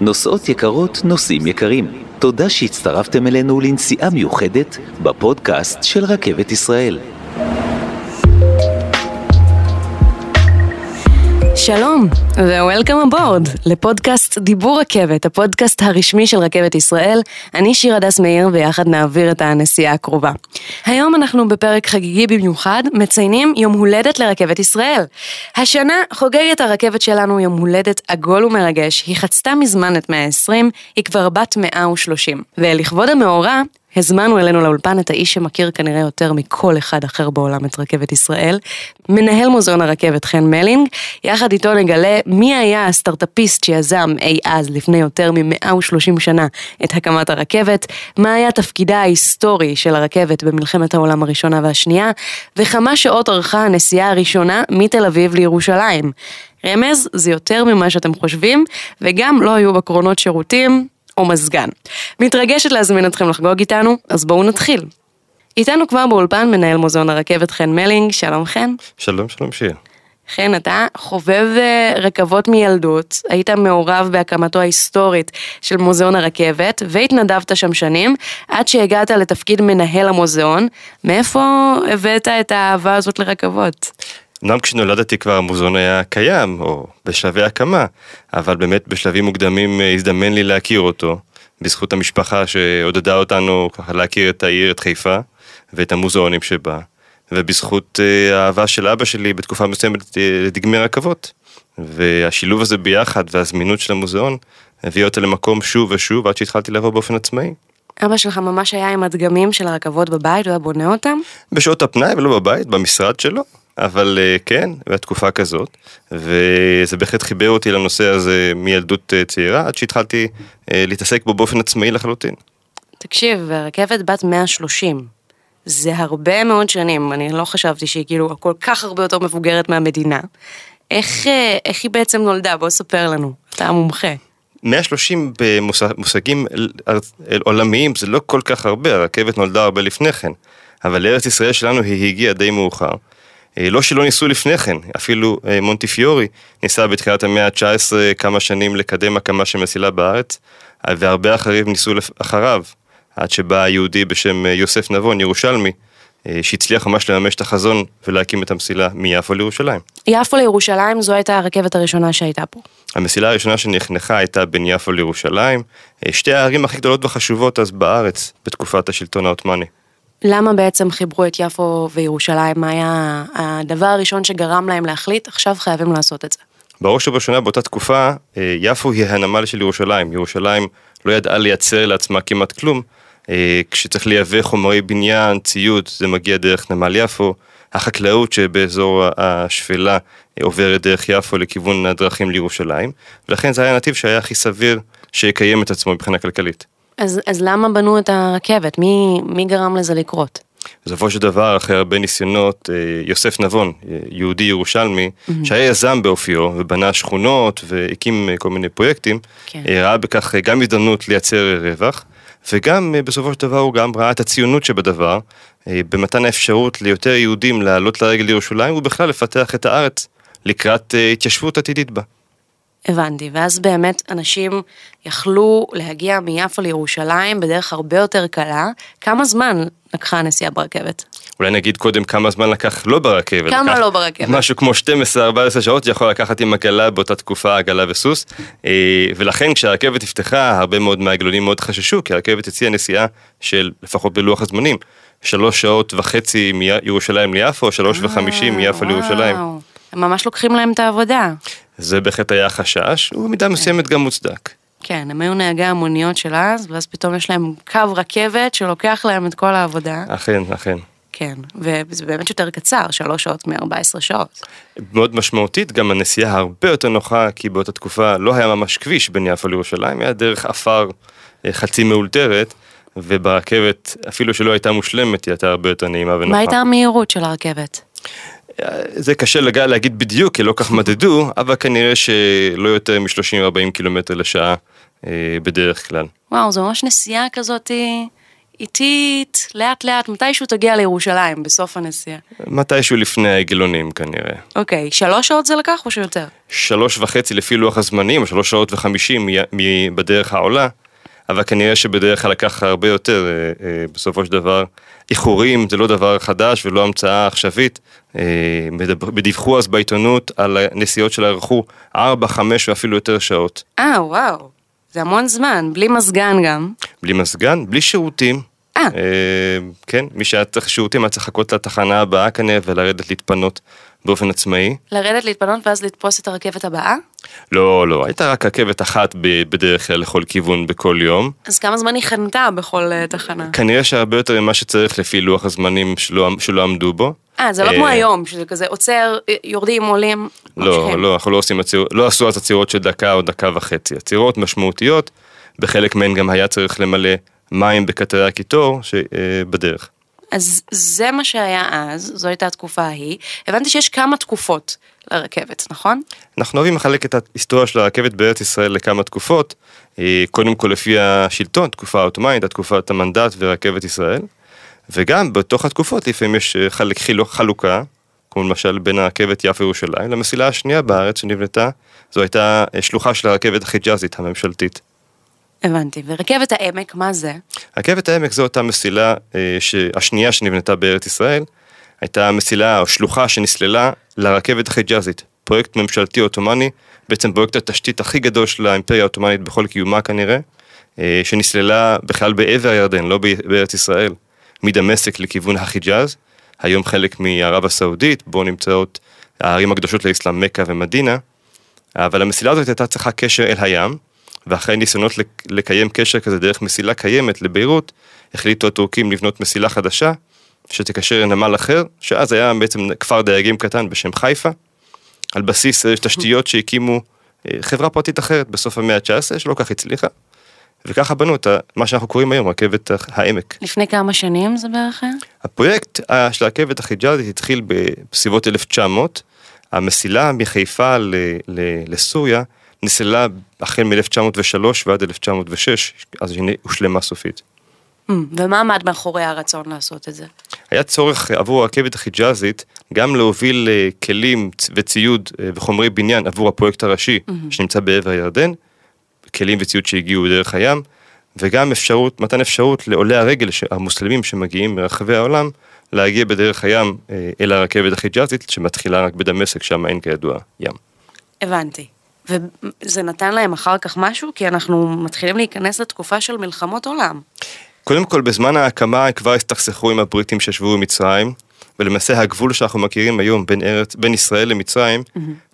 נוסעות יקרות, נוסעים יקרים, תודה שהצטרפתם אלינו לנסיעה מיוחדת בפודקאסט של רכבת ישראל. שלום ו-Welcome aboard לפודקאסט דיבור רכבת, הפודקאסט הרשמי של רכבת ישראל. אני שיר הדס מאיר ויחד נעביר את הנסיעה הקרובה. היום אנחנו בפרק חגיגי במיוחד, מציינים יום הולדת לרכבת ישראל. השנה חוגגת הרכבת שלנו יום הולדת עגול ומרגש, היא חצתה מזמן את 120, היא כבר בת 130. ולכבוד המאורע, הזמנו אלינו לאולפן את האיש שמכיר כנראה יותר מכל אחד אחר בעולם את רכבת ישראל, מנהל מוזיאון הרכבת חן מלינג, יחד איתו נגלה מי היה הסטארטאפיסט שיזם אי אז לפני יותר מ-130 שנה את הקמת הרכבת, מה היה תפקידה ההיסטורי של הרכבת במלחמת העולם הראשונה והשנייה, וכמה שעות ארכה הנסיעה הראשונה מתל אביב לירושלים. רמז, זה יותר ממה שאתם חושבים, וגם לא היו בקרונות שירותים, או מזגן. מתרגשת להזמין אתכם לחגוג איתנו, אז בואו נתחיל. איתנו כבר באולפן מנהל מוזיאון הרכבת חן מלינג, שלום חן. שלום, שלום שיר. חן, אתה חובב אה, רכבות מילדות, היית מעורב בהקמתו ההיסטורית של מוזיאון הרכבת, והתנדבת שם שנים, עד שהגעת לתפקיד מנהל המוזיאון. מאיפה הבאת את האהבה הזאת לרכבות? אמנם כשנולדתי כבר המוזיאון היה קיים, או בשלבי הקמה, אבל באמת בשלבים מוקדמים אה, הזדמן לי להכיר אותו, בזכות המשפחה שעודדה אותנו ככה להכיר את העיר, את חיפה, ואת המוזיאונים שבה, ובזכות אה, האהבה של אבא שלי בתקופה מסוימת אה, לדגמי רכבות. והשילוב הזה ביחד והזמינות של המוזיאון הביא אותה למקום שוב ושוב עד שהתחלתי לעבור באופן עצמאי. אבא שלך ממש היה עם הדגמים של הרכבות בבית, הוא היה בונה אותם? בשעות הפנאי ולא בבית, במשרד שלו. אבל אה, כן, בתקופה כזאת, וזה בהחלט חיבר אותי לנושא הזה מילדות אה, צעירה, עד שהתחלתי אה, להתעסק בו באופן עצמאי לחלוטין. תקשיב, רכבת בת 130, זה הרבה מאוד שנים, אני לא חשבתי שהיא כאילו כל כך הרבה יותר מבוגרת מהמדינה. איך, איך היא בעצם נולדה? בוא ספר לנו, אתה המומחה. 130 במושגים עולמיים זה לא כל כך הרבה, הרכבת נולדה הרבה לפני כן, אבל לארץ ישראל שלנו היא הגיעה די מאוחר. אה, לא שלא ניסו לפני כן, אפילו אה, מונטיפיורי ניסה בתחילת המאה ה-19 כמה שנים לקדם הקמה של מסילה בארץ, אה, והרבה אחרים ניסו אחריו, עד שבא יהודי בשם יוסף נבון, ירושלמי, שהצליח ממש לממש את החזון ולהקים את המסילה מיפו לירושלים. יפו לירושלים זו הייתה הרכבת הראשונה שהייתה פה. המסילה הראשונה שנחנכה הייתה בין יפו לירושלים, שתי הערים הכי גדולות וחשובות אז בארץ בתקופת השלטון העות'מאני. למה בעצם חיברו את יפו וירושלים? מה היה הדבר הראשון שגרם להם להחליט, עכשיו חייבים לעשות את זה? בראש ובראשונה באותה תקופה, אה, יפו היא הנמל של ירושלים. ירושלים לא ידעה לייצר לעצמה כמעט כלום. אה, כשצריך לייבא חומרי בניין, ציוד, זה מגיע דרך נמל יפו. החקלאות שבאזור השפלה אה, עוברת דרך יפו לכיוון הדרכים לירושלים, ולכן זה היה נתיב שהיה הכי סביר שיקיים את עצמו מבחינה כלכלית. אז, אז למה בנו את הרכבת? מי, מי גרם לזה לקרות? בסופו של דבר, אחרי הרבה ניסיונות, אה, יוסף נבון, יהודי ירושלמי, mm-hmm. שהיה יזם באופיו ובנה שכונות והקים אה, כל מיני פרויקטים, כן. אה, ראה בכך גם הזדמנות לייצר רווח, וגם בסופו של דבר הוא גם ראה את הציונות שבדבר, במתן האפשרות ליותר יהודים לעלות לרגל לירושלים ובכלל לפתח את הארץ לקראת התיישבות עתידית בה. הבנתי, ואז באמת אנשים יכלו להגיע מיפו לירושלים בדרך הרבה יותר קלה. כמה זמן לקחה הנסיעה ברכבת? אולי נגיד קודם כמה זמן לקח לא ברכבת. כמה לא ברכבת? משהו כמו 12-14 שעות שיכול לקחת עם עגלה באותה תקופה, עגלה וסוס. אה, ולכן כשהרכבת נפתחה, הרבה מאוד מהעגלונים מאוד חששו, כי הרכבת הציעה נסיעה של, לפחות בלוח הזמנים, שלוש שעות וחצי מירושלים ליפו, שלוש וחמישים מיפו לירושלים. הם ממש לוקחים להם את העבודה. זה בהחלט היה חשש, ובמידה מסוימת גם מוצדק. כן, הם היו נהגי המוניות של אז, ואז פתאום יש להם קו רכבת שלוקח להם את כל העבודה. אכן, אכן. כן, וזה באמת יותר קצר, שלוש שעות מ-14 שעות. מאוד משמעותית, גם הנסיעה הרבה יותר נוחה, כי באותה תקופה לא היה ממש כביש בין יפו לירושלים, היה דרך עפר אה, חצי מאולתרת, וברכבת, אפילו שלא הייתה מושלמת, היא הייתה הרבה יותר נעימה ונוחה. מה הייתה המהירות של הרכבת? זה קשה לגע, להגיד בדיוק, כי לא כך מדדו, אבל כנראה שלא יותר מ-30-40 קילומטר לשעה אה, בדרך כלל. וואו, זו ממש נסיעה כזאת איטית, לאט לאט, מתישהו תגיע לירושלים, בסוף הנסיעה. מתישהו לפני העגלונים כנראה. אוקיי, שלוש שעות זה לקח או שיותר? שלוש וחצי לפי לוח הזמנים, שלוש שעות וחמישים בדרך העולה, אבל כנראה שבדרך כלל לקח הרבה יותר אה, אה, בסופו של דבר. איחורים זה לא דבר חדש ולא המצאה עכשווית. אה, דיווחו אז בעיתונות על הנסיעות שלארכו ארבע, חמש ואפילו יותר שעות. אה, וואו, זה המון זמן, בלי מזגן גם. בלי מזגן, בלי שירותים. אה. אה, כן, מי שהיה צריך שירותים היה צריך לחכות לתחנה הבאה כנראה ולרדת להתפנות באופן עצמאי. לרדת, להתפנות ואז לתפוס את הרכבת הבאה? לא, לא, הייתה רק רכבת אחת בדרך כלל לכל כיוון בכל יום. אז כמה זמן היא חנתה בכל אה, תחנה? כנראה שהרבה יותר ממה שצריך לפי לוח הזמנים שלא, שלא עמדו בו. אה, זה לא אה, כמו היום, שזה כזה עוצר, אה, יורדים, עולים, לא. לא, אנחנו לא עושים עצירות, לא עשו אז עצירות של דקה או דקה וחצי. עצירות משמעותיות, בחלק מהן גם היה צריך למלא מים בקטרי הקיטור שבדרך. אז זה מה שהיה אז, זו הייתה התקופה ההיא. הבנתי שיש כמה תקופות לרכבת, נכון? אנחנו אוהבים לחלק את ההיסטוריה של הרכבת בארץ ישראל לכמה תקופות. קודם כל לפי השלטון, תקופה העות'מאנית, תקופת המנדט ורכבת ישראל. וגם בתוך התקופות לפעמים יש אה, חלק חלוקה, כמו למשל בין הרכבת יפו ירושלים למסילה השנייה בארץ שנבנתה, זו הייתה אה, שלוחה של הרכבת החיג'אזית הממשלתית. הבנתי. ורכבת העמק, מה זה? רכבת העמק זו אותה מסילה אה, השנייה שנבנתה בארץ ישראל, הייתה מסילה או שלוחה שנסללה לרכבת החיג'אזית, פרויקט ממשלתי עות'מאני, בעצם פרויקט התשתית הכי גדול של האימפריה העות'מאנית בכל קיומה כנראה, אה, שנסללה בכלל בעבר הירדן, לא בארץ ישראל, מדמשק לכיוון החיג'אז, היום חלק מערב הסעודית, בו נמצאות הערים הקדושות לאסלאם, מכה ומדינה, אבל המסילה הזאת הייתה צריכה קשר אל הים, ואחרי ניסיונות לק- לקיים קשר כזה דרך מסילה קיימת לביירות, החליטו הטורקים לבנות מסילה חדשה, שתקשר לנמל אחר, שאז היה בעצם כפר דייגים קטן בשם חיפה, על בסיס אה, תשתיות שהקימו אה, חברה פרטית אחרת בסוף המאה ה-19, שלא כך הצליחה, וככה בנו את מה שאנחנו קוראים היום רכבת העמק. לפני כמה שנים זה בערך היה? הפרויקט אה, של הרכבת החיג'אזית התחיל בסביבות 1900, המסילה מחיפה לסוריה נסללה החל מ-1903 ועד 1906, אז הנה הושלמה סופית. Hmm, ומה עמד מאחורי הרצון לעשות את זה? היה צורך עבור הרכבת החיג'אזית גם להוביל אה, כלים וציוד אה, וחומרי בניין עבור הפרויקט הראשי שנמצא בעבר הירדן, כלים וציוד שהגיעו דרך הים, וגם אפשרות, מתן אפשרות לעולי הרגל המוסלמים שמגיעים מרחבי העולם להגיע בדרך הים אה, אל הרכבת החיג'אזית שמתחילה רק בדמשק, שם אין כידוע ים. הבנתי. וזה נתן להם אחר כך משהו? כי אנחנו מתחילים להיכנס לתקופה של מלחמות עולם. קודם כל, בזמן ההקמה כבר הסתכסכו עם הבריטים שישבו במצרים, ולמעשה הגבול שאנחנו מכירים היום בין, ארץ, בין ישראל למצרים,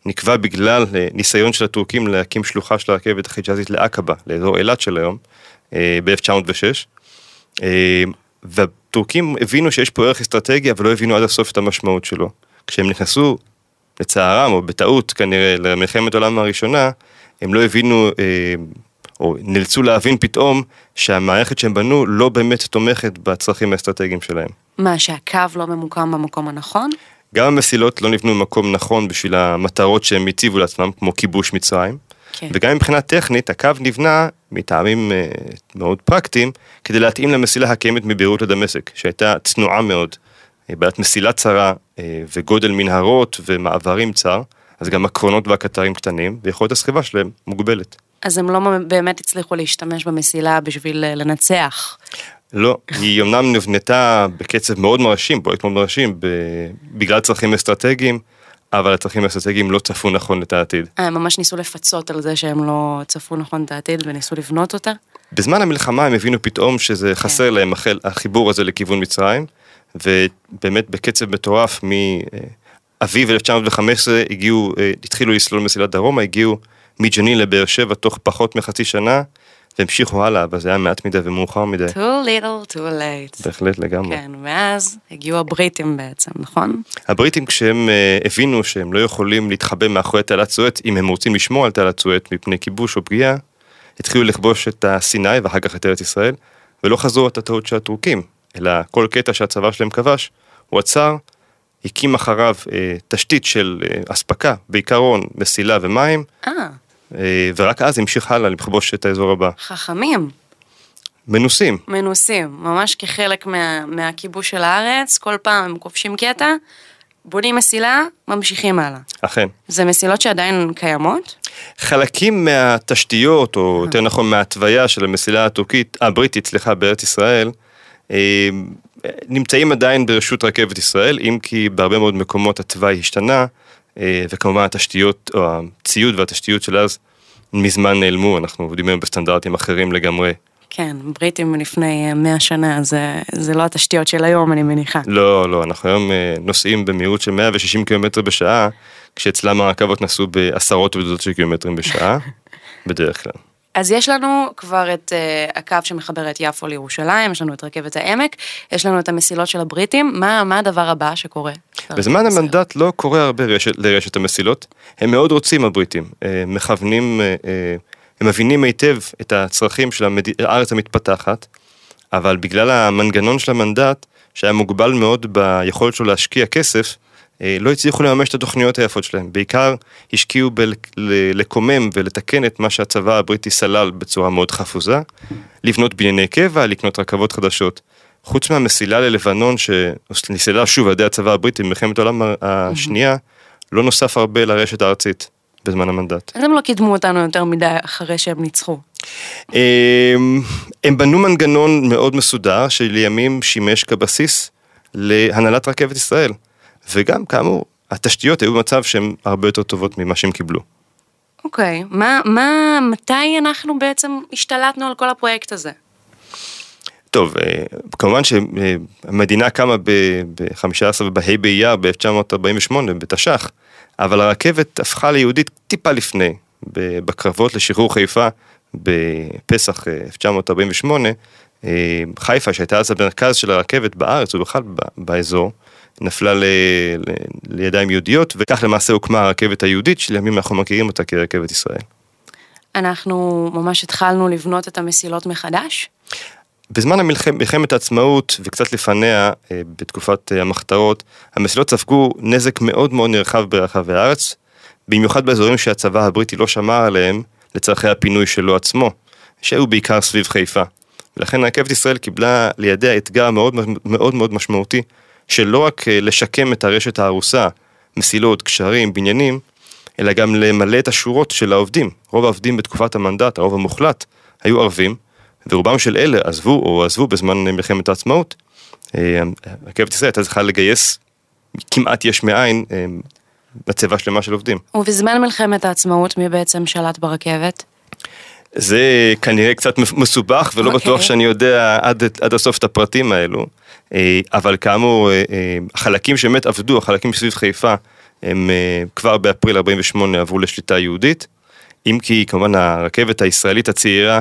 נקבע בגלל אה, ניסיון של הטורקים להקים שלוחה של הרכבת החיג'אזית לעקבה, לאזור אילת של היום, ב-1906. והטורקים הבינו שיש פה ערך אסטרטגי, אבל לא הבינו עד הסוף את המשמעות שלו. כשהם נכנסו, לצערם, או בטעות כנראה, למלחמת העולם הראשונה, הם לא הבינו, אה, או נאלצו להבין פתאום, שהמערכת שהם בנו לא באמת תומכת בצרכים האסטרטגיים שלהם. מה, שהקו לא ממוקם במקום הנכון? גם המסילות לא נבנו במקום נכון בשביל המטרות שהם הציבו לעצמם, כמו כיבוש מצרים. כן. וגם מבחינה טכנית, הקו נבנה מטעמים אה, מאוד פרקטיים, כדי להתאים למסילה הקיימת מביירות לדמשק, שהייתה צנועה מאוד. אה, בעלת מסילה צרה אה, וגודל מנהרות ומעברים צר, אז גם הקרונות והקטרים קטנים, ויכולת הסחיבה שלהם מוגבלת. אז הם לא באמת הצליחו להשתמש במסילה בשביל אה, לנצח. לא, היא אמנם נבנתה בקצב מאוד מרשים, פרויקט מאוד מרשים. בגלל צרכים אסטרטגיים, אבל הצרכים האסטרטגיים לא צפו נכון את העתיד. הם ממש ניסו לפצות על זה שהם לא צפו נכון את העתיד וניסו לבנות אותה? בזמן המלחמה הם הבינו פתאום שזה חסר להם החיבור הזה לכיוון מצרים, ובאמת בקצב מטורף מאביב 1915 הגיעו, אה, התחילו לסלול מסילת דרומה, הגיעו מג'נין לבאר שבע תוך פחות מחצי שנה, והמשיכו הלאה, אבל זה היה מעט מדי ומאוחר מדי. too little, too late. בהחלט לגמרי. כן, ואז הגיעו הבריטים בעצם, נכון? הבריטים כשהם אה, הבינו שהם לא יכולים להתחבא מאחורי תעלת סואץ אם הם רוצים לשמור על תעלת סואץ מפני כיבוש או פגיעה, התחילו לכבוש את הסיני ואחר כך את ארץ ישראל, ולא חזרו את הטעות של הטורקים, אלא כל קטע שהצבא שלהם כבש, הוא עצר, הקים אחריו אה, תשתית של אה, אספקה, בעיקרון מסילה ומים, אה, אה, ורק אז המשיך הלאה לכבוש את האזור הבא. חכמים. מנוסים. מנוסים, ממש כחלק מה, מהכיבוש של הארץ, כל פעם הם כובשים קטע, בונים מסילה, ממשיכים הלאה. אכן. זה מסילות שעדיין קיימות? חלקים מהתשתיות, או יותר נכון מההתוויה של המסילה הטורקית, הבריטית, סליחה, בארץ ישראל, נמצאים עדיין ברשות רכבת ישראל, אם כי בהרבה מאוד מקומות התוואי השתנה, אה, וכמובן התשתיות, או הציוד והתשתיות של אז מזמן נעלמו, אנחנו עובדים היום בסטנדרטים אחרים לגמרי. כן, בריטים לפני 100 שנה, זה, זה לא התשתיות של היום, אני מניחה. לא, לא, אנחנו היום אה, נוסעים במהירות של 160 קילומטר בשעה, כשאצלם הרכבות נסעו בעשרות ובדודות של קילומטרים בשעה, בדרך כלל. אז יש לנו כבר את uh, הקו שמחבר את יפו לירושלים, יש לנו את רכבת העמק, יש לנו את המסילות של הבריטים, מה, מה הדבר הבא שקורה? בזמן המנדט לא קורה הרבה רשת, לרשת המסילות, הם מאוד רוצים הבריטים, אה, מכוונים, אה, הם מבינים היטב את הצרכים של המד... הארץ המתפתחת, אבל בגלל המנגנון של המנדט, שהיה מוגבל מאוד ביכולת שלו להשקיע כסף, לא הצליחו לממש את התוכניות היפות שלהם. בעיקר השקיעו בלקומם ולתקן את מה שהצבא הבריטי סלל בצורה מאוד חפוזה, לבנות בנייני קבע, לקנות רכבות חדשות. חוץ מהמסילה ללבנון שנסללה שוב על ידי הצבא הבריטי במלחמת העולם השנייה, לא נוסף הרבה לרשת הארצית בזמן המנדט. אז הם לא קידמו אותנו יותר מדי אחרי שהם ניצחו. הם, הם בנו מנגנון מאוד מסודר שלימים שימש כבסיס להנהלת רכבת ישראל. וגם, כאמור, התשתיות היו במצב שהן הרבה יותר טובות ממה שהם קיבלו. אוקיי, okay. מה, מה, מתי אנחנו בעצם השתלטנו על כל הפרויקט הזה? טוב, אה, כמובן שהמדינה קמה ב-15 בה' באייר ב-1948 בתש"ח, אבל הרכבת הפכה ליהודית טיפה לפני, בקרבות לשחרור חיפה בפסח 1948, אה, אה, חיפה שהייתה אז המרכז של הרכבת בארץ ובכלל באזור, נפלה ל... ל... לידיים יהודיות, וכך למעשה הוקמה הרכבת היהודית, שלימים אנחנו מכירים אותה כרכבת ישראל. אנחנו ממש התחלנו לבנות את המסילות מחדש? בזמן המלחמת מלחמת העצמאות וקצת לפניה, אה, בתקופת אה, המחתרות, המסילות ספגו נזק מאוד מאוד נרחב ברחבי הארץ, במיוחד באזורים שהצבא הבריטי לא שמר עליהם לצורכי הפינוי שלו עצמו, שהיו בעיקר סביב חיפה. ולכן רכבת ישראל קיבלה לידיה אתגר מאוד מאוד מאוד משמעותי של לא רק אה, לשקם את הרשת ההרוסה, מסילות, קשרים, בניינים, אלא גם למלא את השורות של העובדים. רוב העובדים בתקופת המנדט, הרוב המוחלט, היו ערבים, ורובם של אלה עזבו או עזבו בזמן מלחמת העצמאות. אה, רכבת ישראל הייתה צריכה לגייס כמעט יש מאין אה, מצבה שלמה של עובדים. ובזמן מלחמת העצמאות מי בעצם שלט ברכבת? זה כנראה קצת מסובך ולא okay. בטוח אוקיי. שאני יודע עד, עד הסוף את הפרטים האלו, אה, אבל כאמור, אה, אה, החלקים שבאמת עבדו, החלקים סביב חיפה, הם כבר באפריל 48 עברו לשליטה יהודית, אם כי כמובן הרכבת הישראלית הצעירה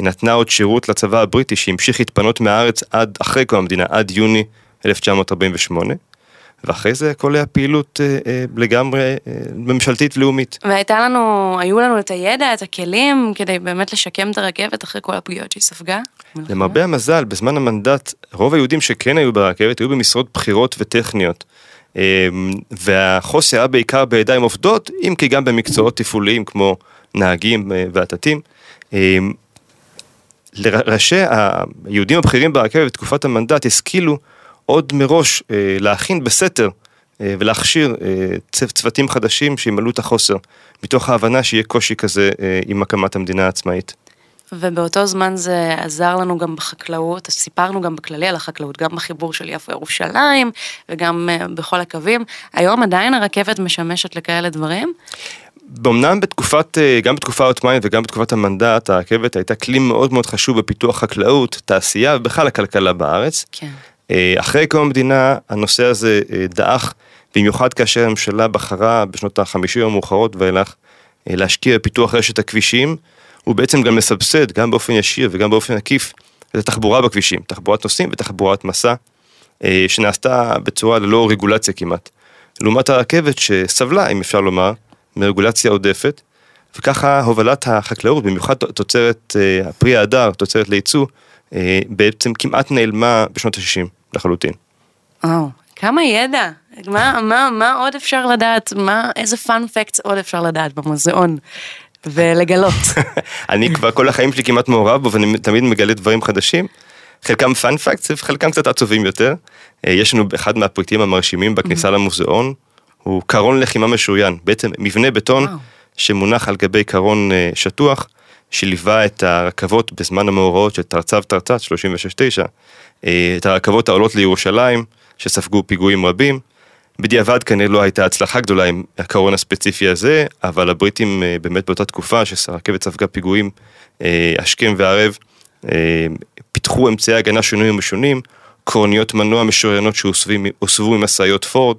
נתנה עוד שירות לצבא הבריטי שהמשיך להתפנות מהארץ עד אחרי קום המדינה, עד יוני 1948. ואחרי זה הכל היה פעילות אה, אה, לגמרי אה, ממשלתית ולאומית. והייתה לנו, היו לנו את הידע, את הכלים, כדי באמת לשקם את הרכבת אחרי כל הפגיעות שהיא ספגה? למרבה המזל, בזמן המנדט, רוב היהודים שכן היו ברכבת היו במשרות בכירות וטכניות. אה, והחוסר היה בעיקר בידיים עובדות, אם כי גם במקצועות תפעוליים כמו נהגים אה, ועטטים. אה, לראשי היהודים הבכירים ברכבת בתקופת המנדט השכילו עוד מראש אה, להכין בסתר אה, ולהכשיר אה, צוותים חדשים שימלאו את החוסר, מתוך ההבנה שיהיה קושי כזה עם הקמת המדינה העצמאית. ובאותו זמן זה עזר לנו גם בחקלאות, אז סיפרנו גם בכללי על החקלאות, גם בחיבור של יפו ירושלים וגם בכל הקווים. היום עדיין הרכבת משמשת לכאלה דברים? אמנם בתקופת, גם בתקופה העות'מאנית וגם בתקופת המנדט, הרכבת הייתה כלי מאוד מאוד חשוב בפיתוח חקלאות, תעשייה ובכלל הכלכלה בארץ. כן. אה, אחרי קום המדינה הנושא הזה אה, דעך, במיוחד כאשר הממשלה בחרה בשנות החמישים המאוחרות ואילך אה, להשקיע בפיתוח רשת הכבישים, הוא בעצם גם מסבסד, גם באופן ישיר וגם באופן עקיף, את התחבורה בכבישים, תחבורת נוסעים ותחבורת מסע, שנעשתה בצורה ללא רגולציה כמעט. לעומת הרכבת שסבלה, אם אפשר לומר, מרגולציה עודפת, וככה הובלת החקלאות, במיוחד תוצרת פרי ההדר, תוצרת לייצוא, בעצם כמעט נעלמה בשנות ה-60. לחלוטין. וואו, כמה ידע. מה, מה, מה עוד אפשר לדעת? מה, איזה פאנ פקטס עוד אפשר לדעת במוזיאון? ולגלות. אני כבר כל החיים שלי כמעט מעורב בו ואני תמיד מגלה דברים חדשים. חלקם פאנפקטס וחלקם קצת עצובים יותר. אה, יש לנו אחד מהפריטים המרשימים בכניסה למוזיאון, הוא קרון לחימה משוריין, בעצם מבנה בטון. שמונח על גבי קרון אה, שטוח, שליווה את הרכבות בזמן המאורעות של תרצ"ו תרצ"ץ 36-9, אה, את הרכבות העולות לירושלים, שספגו פיגועים רבים. בדיעבד כנראה לא הייתה הצלחה גדולה עם הקרון הספציפי הזה, אבל הבריטים אה, באמת באותה תקופה שהרכבת ספגה פיגועים אה, השכם והערב, פיתחו אמצעי הגנה שונים ומשונים, קרוניות מנוע משוריינות שהוסבו ממשאיות פורד,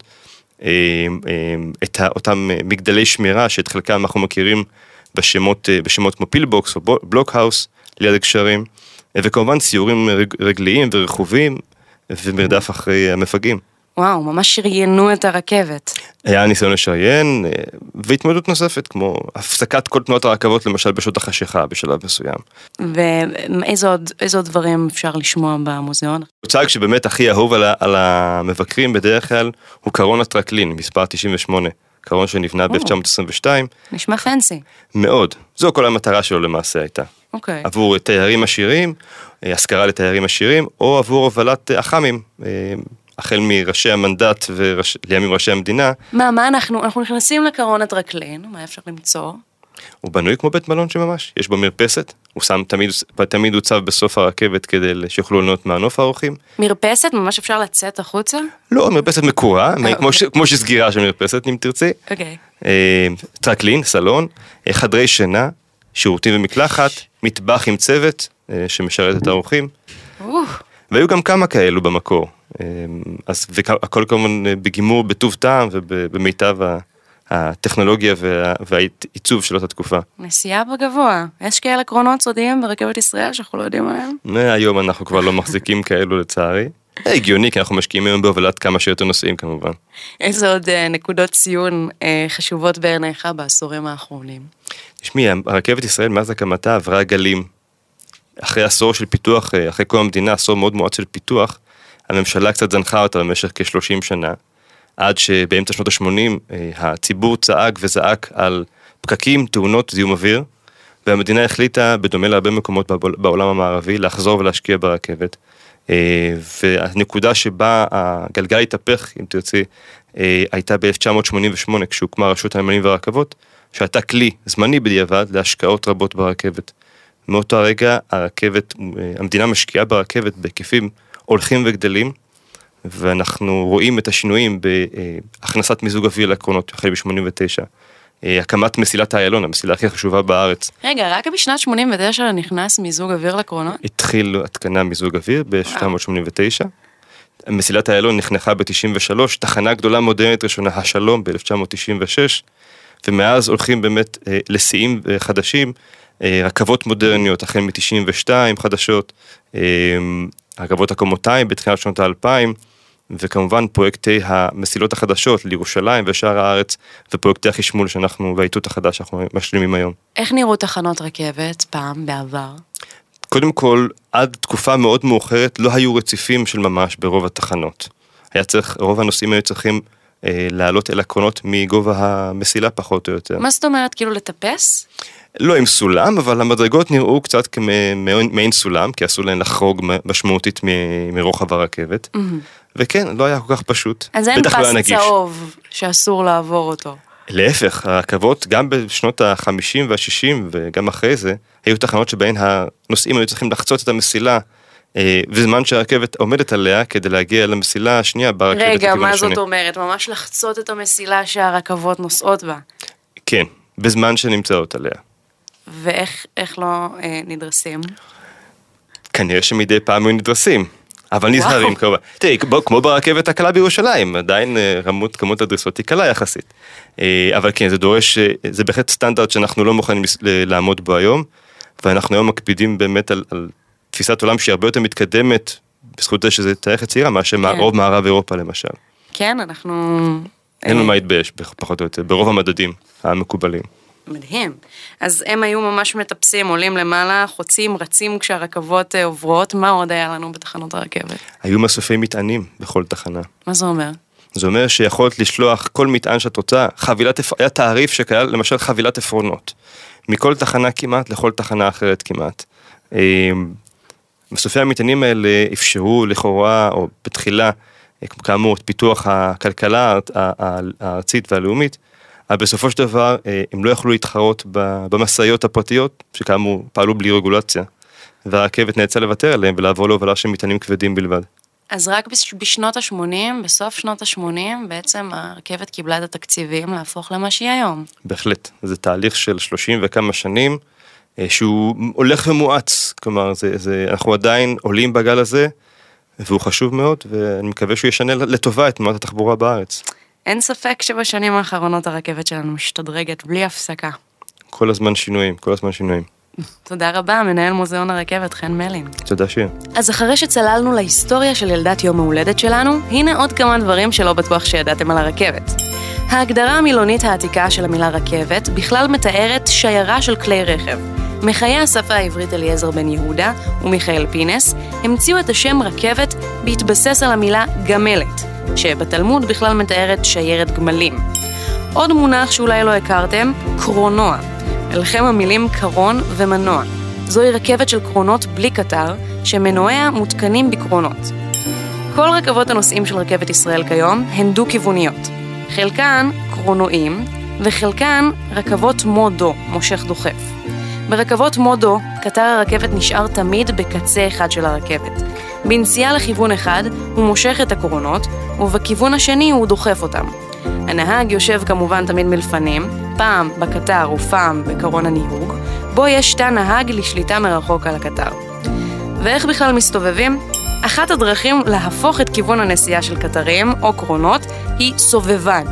את אותם מגדלי שמירה שאת חלקם אנחנו מכירים בשמות, אה, בשמות כמו פילבוקס או בלוקהאוס ליד הגשרים, אה, וכמובן ציורים רג- רגליים ורכובים ומרדף אחרי המפגעים. וואו, ממש שריינו את הרכבת. היה ניסיון לשריין, אה, והתמודדות נוספת, כמו הפסקת כל תנועות הרכבות, למשל בשעות החשיכה בשלב מסוים. ואיזה עוד, דברים אפשר לשמוע במוזיאון? מוצג שבאמת הכי אהוב על, על המבקרים בדרך כלל הוא קרון הטרקלין, מספר 98, קרון שנבנה ב-1922, נשמע פנסי. מאוד. זו כל המטרה שלו למעשה הייתה. אוקיי. עבור תיירים עשירים, אה, השכרה לתיירים עשירים, או עבור הובלת אה, אח"מים, אה, החל מראשי המנדט ולימים ראשי המדינה, מה, מה אנחנו, אנחנו נכנסים לקרון הטרקלין, מה אפשר למצוא? הוא בנוי כמו בית מלון שממש, יש בו מרפסת, הוא שם תמיד, תמיד הוצב בסוף הרכבת כדי שיוכלו ליהנות מהנוף האורחים. מרפסת, ממש אפשר לצאת החוצה? לא, מרפסת מקורה, אה, כמו, ש, כמו שסגירה של מרפסת אם תרצי. אוקיי. אה, טרקלין, סלון, אה, חדרי שינה, שירותים ומקלחת, מטבח עם צוות שמשרת את האורחים, והיו גם כמה כאלו במקור. אז והכל כמובן בגימור, בטוב טעם ובמיטב ה- הטכנולוגיה וה, והעיצוב של אותה תקופה. נסיעה בגבוה. יש כאלה קרונות סודיים ברכבת ישראל שאנחנו לא יודעים עליהם? היום אנחנו כבר לא מחזיקים כאלו לצערי. הגיוני, כי אנחנו משקיעים היום בהובלת כמה שיותר נוסעים כמובן. איזה עוד אה, נקודות ציון אה, חשובות בעיניך בעשורים האחרונים? תשמעי, הרכבת ישראל מאז הקמתה עברה גלים. אחרי עשור של פיתוח, אה, אחרי קום המדינה, עשור מאוד מועט של פיתוח, הממשלה קצת זנחה אותה במשך כ-30 שנה, עד שבאמצע שנות ה-80 הציבור צעק וזעק על פקקים, תאונות, זיהום אוויר, והמדינה החליטה, בדומה להרבה מקומות בעול- בעולם המערבי, לחזור ולהשקיע ברכבת. אה, והנקודה שבה הגלגל התהפך, אם תרצי, אה, הייתה ב-1988, כשהוקמה רשות הנמלים והרכבות, שהייתה כלי זמני בדיעבד להשקעות רבות ברכבת. מאותו הרגע הרכבת, אה, המדינה משקיעה ברכבת בהיקפים הולכים וגדלים, ואנחנו רואים את השינויים בהכנסת מיזוג אוויר לקרונות החל ב-89. הקמת מסילת איילון, המסילה הכי חשובה בארץ, רגע, רק בשנת 89 נכנס מיזוג אוויר לקרונות? התחיל התקנה מיזוג אוויר ב-1989. מסילת איילון נחנכה ב-93, תחנה גדולה מודרנית ראשונה, השלום ב-1996, ומאז הולכים באמת אה, לשיאים אה, חדשים, אה, רכבות מודרניות, החל מ-92 חדשות, אה, רכבות הקומותיים בתחילת שנות האלפיים, וכמובן פרויקטי המסילות החדשות לירושלים ושאר הארץ, ופרויקטי החשמול שאנחנו, והאיתות החדש שאנחנו משלימים היום. איך נראו תחנות רכבת פעם, בעבר? קודם כל, עד תקופה מאוד מאוחרת לא היו רציפים של ממש ברוב התחנות. היה צריך, רוב הנוסעים היו צריכים אה, לעלות אל הקרונות מגובה המסילה פחות או יותר. מה זאת אומרת, כאילו לטפס? לא עם סולם, אבל המדרגות נראו קצת כמעין סולם, כי אסור להן לחרוג משמעותית מרוחב הרכבת. וכן, לא היה כל כך פשוט. אז אין לא פס נגיש. צהוב שאסור לעבור אותו. להפך, הרכבות גם בשנות ה-50 וה-60 וגם אחרי זה, היו תחנות שבהן הנוסעים היו צריכים לחצות את המסילה אה, בזמן שהרכבת עומדת עליה כדי להגיע למסילה השנייה ברכבת רגע, לכיוון מה השני. זאת אומרת? ממש לחצות את המסילה שהרכבות נוסעות בה. כן, בזמן שנמצאות עליה. ואיך איך לא אה, נדרסים? כנראה שמדי פעם היו נדרסים. אבל נזהרים. כמובן. תראי, כמו ברכבת הקלה בירושלים, עדיין אה, רמות, כמות הדריסות היא קלה יחסית. אה, אבל כן, זה דורש, אה, זה בהחלט סטנדרט שאנחנו לא מוכנים לעמוד בו היום, ואנחנו היום מקפידים באמת על, על תפיסת עולם שהיא הרבה יותר מתקדמת, בזכות זה שזה תארכת צעירה, מאשר כן. רוב מערב אירופה למשל. כן, אנחנו... אין לנו מה להתבייש, פחות או יותר, ברוב המדדים המקובלים. מדהים. אז הם היו ממש מטפסים, עולים למעלה, חוצים, רצים כשהרכבות אה, עוברות. מה עוד היה לנו בתחנות הרכבת? היו מסופי מטענים בכל תחנה. מה זה אומר? זה אומר שיכולת לשלוח כל מטען שאת רוצה, חבילת, היה תעריף שכלל למשל חבילת עפרונות. מכל תחנה כמעט לכל תחנה אחרת כמעט. מסופי המטענים האלה אפשרו לכאורה, או בתחילה, כאמור, את פיתוח הכלכלה הארצית והלאומית, אבל בסופו של דבר הם לא יכלו להתחרות במשאיות הפרטיות, שכאמור פעלו בלי רגולציה, והרכבת נאלצה לוותר עליהם ולעבור להובלה של מטענים כבדים בלבד. אז רק בשנות ה-80, בסוף שנות ה-80, בעצם הרכבת קיבלה את התקציבים להפוך למה שהיא היום. בהחלט, זה תהליך של 30 וכמה שנים, אה, שהוא הולך ומואץ, כלומר, זה, זה, אנחנו עדיין עולים בגל הזה, והוא חשוב מאוד, ואני מקווה שהוא ישנה לטובה את תנועת התחבורה בארץ. אין ספק שבשנים האחרונות הרכבת שלנו משתדרגת בלי הפסקה. כל הזמן שינויים, כל הזמן שינויים. תודה רבה, מנהל מוזיאון הרכבת חן מלין. תודה שיר. אז אחרי שצללנו להיסטוריה של ילדת יום ההולדת שלנו, הנה עוד כמה דברים שלא בטוח שידעתם על הרכבת. ההגדרה המילונית העתיקה של המילה רכבת בכלל מתארת שיירה של כלי רכב. מחיי השפה העברית אליעזר בן יהודה ומיכאל פינס המציאו את השם רכבת בהתבסס על המילה גמלת, שבתלמוד בכלל מתארת שיירת גמלים. עוד מונח שאולי לא הכרתם, קרונוע. אליכם המילים קרון ומנוע. זוהי רכבת של קרונות בלי קטר, שמנועיה מותקנים בקרונות. כל רכבות הנוסעים של רכבת ישראל כיום הן דו-כיווניות. חלקן קרונועים, וחלקן רכבות מודו, מושך דוחף. ברכבות מודו, קטר הרכבת נשאר תמיד בקצה אחד של הרכבת. בנסיעה לכיוון אחד, הוא מושך את הקרונות, ובכיוון השני הוא דוחף אותם. הנהג יושב כמובן תמיד מלפנים, פעם בקטר ופעם בקרון הניהוג, בו יש תא נהג לשליטה מרחוק על הקטר. ואיך בכלל מסתובבים? אחת הדרכים להפוך את כיוון הנסיעה של קטרים או קרונות היא סובבן.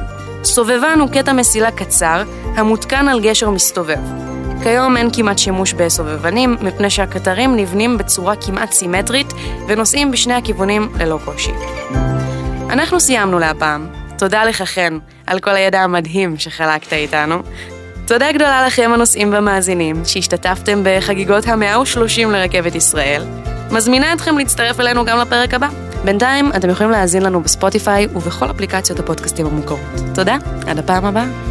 סובבן הוא קטע מסילה קצר המותקן על גשר מסתובב. כיום אין כמעט שימוש בסובבנים, מפני שהקטרים נבנים בצורה כמעט סימטרית ונוסעים בשני הכיוונים ללא קושי. אנחנו סיימנו להפעם. תודה לך חן על כל הידע המדהים שחלקת איתנו. תודה גדולה לכם הנוסעים והמאזינים שהשתתפתם בחגיגות המאה ושלושים לרכבת ישראל. מזמינה אתכם להצטרף אלינו גם לפרק הבא. בינתיים אתם יכולים להאזין לנו בספוטיפיי ובכל אפליקציות הפודקאסטים המוכרות. תודה, עד הפעם הבאה.